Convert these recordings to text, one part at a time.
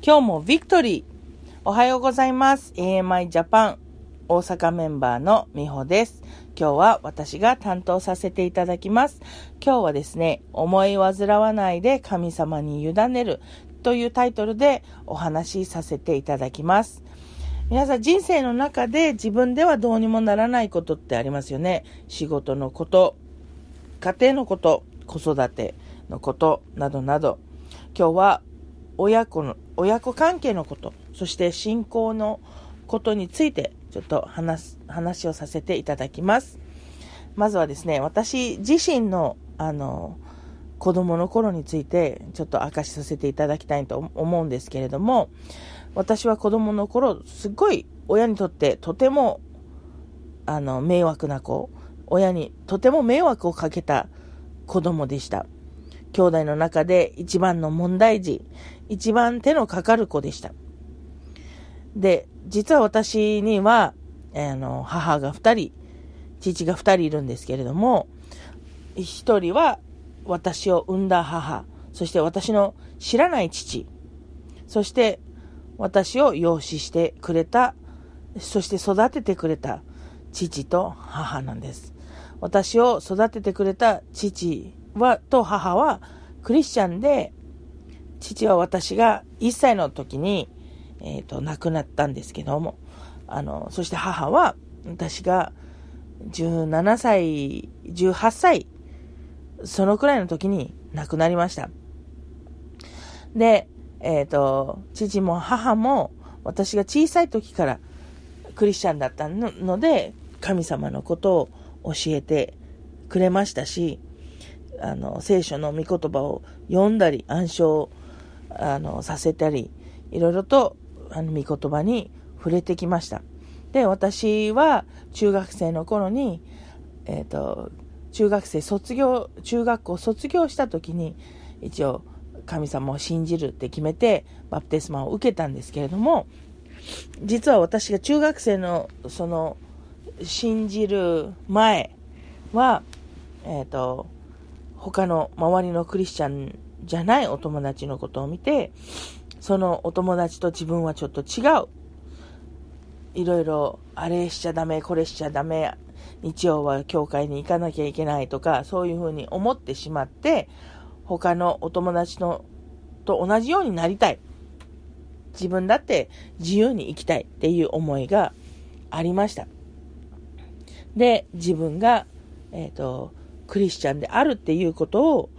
今日もビクトリー。おはようございます。AMI ジャパン大阪メンバーのみほです。今日は私が担当させていただきます。今日はですね、思い煩わないで神様に委ねるというタイトルでお話しさせていただきます。皆さん人生の中で自分ではどうにもならないことってありますよね。仕事のこと、家庭のこと、子育てのことなどなど。今日は親子の、親子関係のこと、そして信仰のことについてちょっと話、話をさせていただきます。まずはですね、私自身の、あの、子供の頃についてちょっと明かしさせていただきたいと思うんですけれども、私は子供の頃、すっごい親にとってとても、あの、迷惑な子、親にとても迷惑をかけた子供でした。兄弟の中で一番の問題児、一番手のかかる子でした。で、実は私には、あの、母が二人、父が二人いるんですけれども、一人は私を産んだ母、そして私の知らない父、そして私を養子してくれた、そして育ててくれた父と母なんです。私を育ててくれた父は、と母はクリスチャンで、父は私が1歳の時に、えっ、と、亡くなったんですけども、あの、そして母は私が17歳、18歳、そのくらいの時に亡くなりました。で、えっ、と、父も母も私が小さい時からクリスチャンだったので、神様のことを教えてくれましたし、あの、聖書の御言葉を読んだり、暗唱、あの、させたり、いろいろと、あの、御言葉に触れてきました。で、私は中学生の頃に、えっ、と、中学生卒業、中学校卒業した時に、一応、神様を信じるって決めて、バプテスマを受けたんですけれども、実は私が中学生の、その、信じる前は、えっ、と、他の周りのクリスチャンじゃないお友達のことを見て、そのお友達と自分はちょっと違う。いろいろ、あれしちゃダメ、これしちゃダメ、日曜は教会に行かなきゃいけないとか、そういうふうに思ってしまって、他のお友達のと同じようになりたい。自分だって自由に生きたいっていう思いがありました。で、自分が、えっ、と、クリスチャンであるっていうことを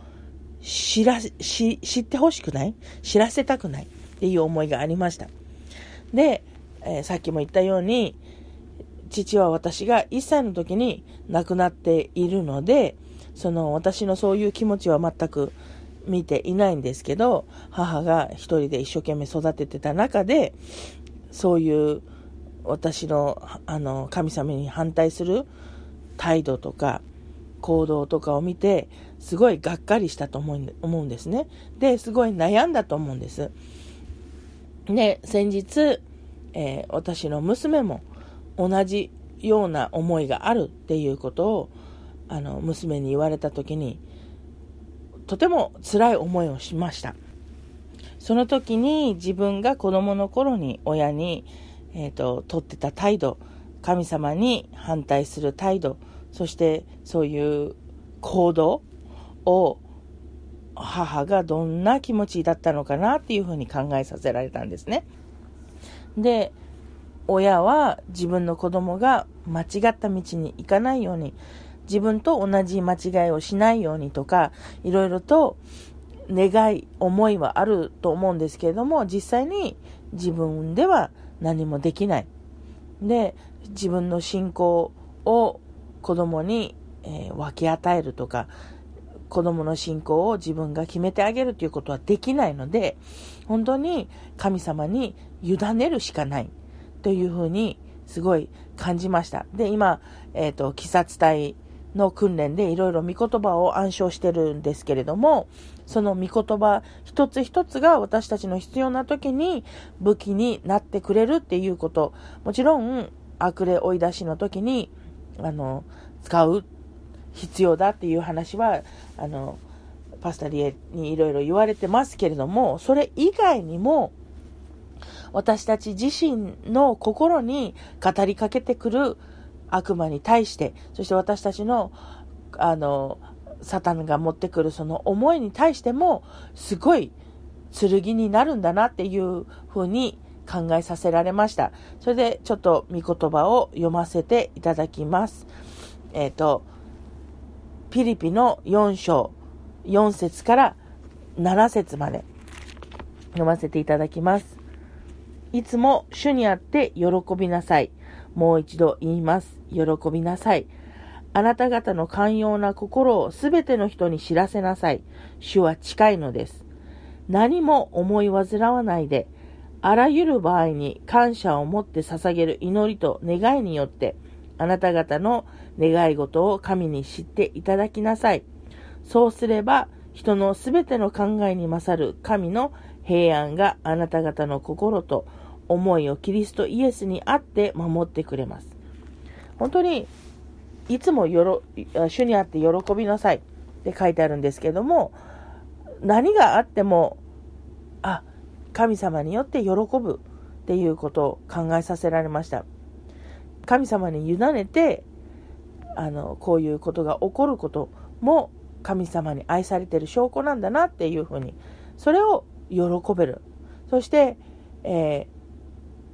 知らし、知ってほしくない？知らせたくないっていう思いがありました。で、えー、さっきも言ったように、父は私が1歳の時に亡くなっているので、その私のそういう気持ちは全く見ていないんですけど、母が一人で一生懸命育ててた中で、そういう私のあの神様に反対する態度とか行動とかを見て、すごいがっかりしたと思うんですね。で、すごい悩んだと思うんです。で、先日、えー、私の娘も同じような思いがあるっていうことを、あの、娘に言われた時に、とても辛い思いをしました。その時に自分が子供の頃に親に、えっ、ー、と、取ってた態度、神様に反対する態度、そしてそういう行動を母がどんな気持ちだったのかなっていうふうに考えさせられたんですね。で、親は自分の子供が間違った道に行かないように、自分と同じ間違いをしないようにとか、いろいろと願い、思いはあると思うんですけれども、実際に自分では何もできない。で、自分の信仰を子供に、えー、分け与えるとか、子供の信仰を自分が決めてあげるということはできないので、本当に神様に委ねるしかないというふうにすごい感じました。で、今、えっ、ー、と、鬼殺隊の訓練でいろいろ御言葉を暗唱してるんですけれども、その御言葉一つ一つが私たちの必要な時に武器になってくれるっていうこと、もちろん悪霊追い出しの時に、あの、使う必要だっていう話は、あの、パスタリエにいろいろ言われてますけれども、それ以外にも、私たち自身の心に語りかけてくる悪魔に対して、そして私たちの、あの、サタンが持ってくるその思いに対しても、すごい剣になるんだなっていうふうに考えさせられました。それでちょっと御言葉を読ませていただきます。えっ、ー、と、ピリピの4章、4節から7節まで読ませていただきます。いつも主にあって喜びなさい。もう一度言います。喜びなさい。あなた方の寛容な心をすべての人に知らせなさい。主は近いのです。何も思い煩わないで、あらゆる場合に感謝を持って捧げる祈りと願いによって、あなた方の願い事を神に知っていただきなさい。そうすれば、人のすべての考えに勝る神の平安があなた方の心と思いをキリストイエスにあって守ってくれます。本当に、いつもよろ主にあって喜びなさいって書いてあるんですけども、何があっても、あ、神様によって喜ぶっていうことを考えさせられました。神様に委ねて、あの、こういうことが起こることも神様に愛されてる証拠なんだなっていうふうに、それを喜べる。そして、えー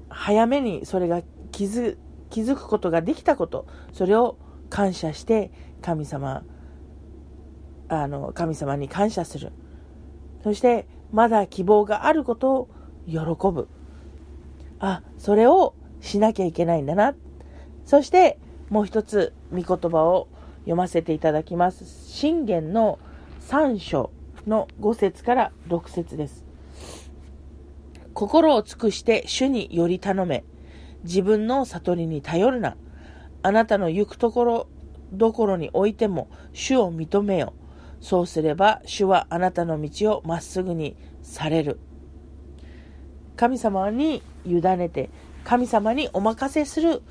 早めにそれが気づ気づくことができたこと、それを感謝して神様、あの、神様に感謝する。そして、まだ希望があることを喜ぶ。あ、それをしなきゃいけないんだな。そして、もう一つ、御言葉を読ませていただきます。信玄の3章の5節から6節です。心を尽くして主により頼め。自分の悟りに頼るな。あなたの行くところどころにおいても主を認めよ。そうすれば主はあなたの道をまっすぐにされる。神様に委ねて、神様にお任せする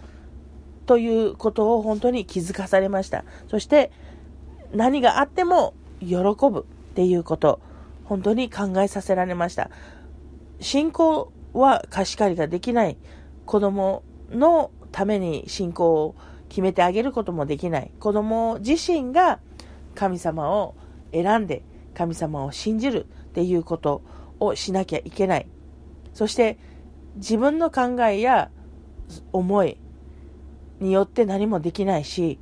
ということを本当に気づかされました。そして何があっても喜ぶっていうこと、本当に考えさせられました。信仰は貸し借りができない子供のために信仰を決めてあげることもできない。子供自身が神様を選んで神様を信じるっていうことをしなきゃいけない。そして自分の考えや思いによって何もできないし、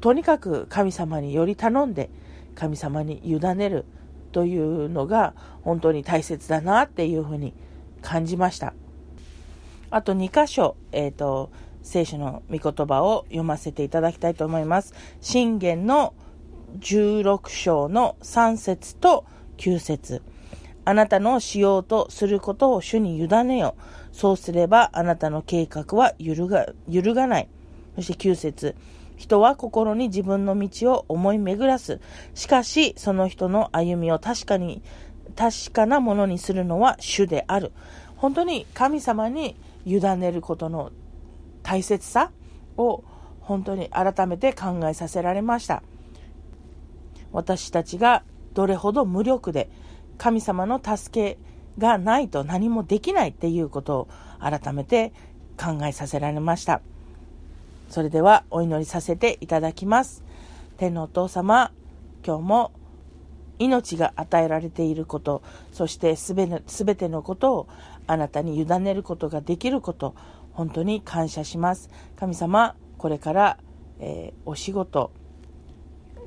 とにかく神様により頼んで神様に委ねる。というのが本当に大切だなっていうふうに感じました。あと2箇所、えっ、ー、と、聖書の御言葉を読ませていただきたいと思います。信玄の16章の3節と9節あなたのしようとすることを主に委ねよ。そうすればあなたの計画は揺るが揺るがない。そして9節人は心に自分の道を思い巡らす。しかし、その人の歩みを確かに、確かなものにするのは主である。本当に神様に委ねることの大切さを本当に改めて考えさせられました。私たちがどれほど無力で神様の助けがないと何もできないっていうことを改めて考えさせられました。それではお祈りさせていただきます。天のお父様、今日も命が与えられていること、そしてすべてのことをあなたに委ねることができること、本当に感謝します。神様、これから、えー、お仕事、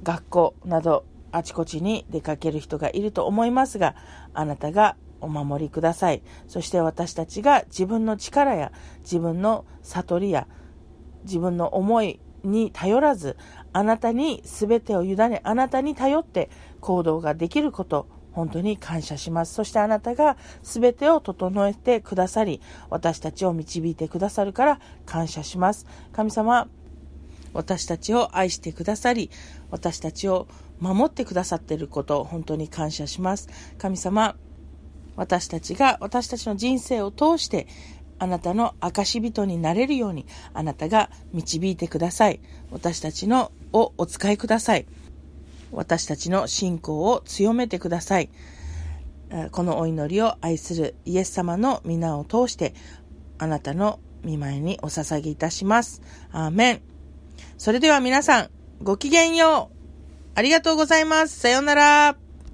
学校などあちこちに出かける人がいると思いますが、あなたがお守りください。そして私たちが自分の力や自分の悟りや自分の思いに頼らず、あなたに全てを委ね、あなたに頼って行動ができること、本当に感謝します。そしてあなたが全てを整えてくださり、私たちを導いてくださるから感謝します。神様、私たちを愛してくださり、私たちを守ってくださっていることを本当に感謝します。神様、私たちが私たちの人生を通してあなたの証人になれるように、あなたが導いてください。私たちのをお使いください。私たちの信仰を強めてください。このお祈りを愛するイエス様の皆を通して、あなたの見舞いにお捧げいたします。アーメン。それでは皆さん、ごきげんよう。ありがとうございます。さようなら。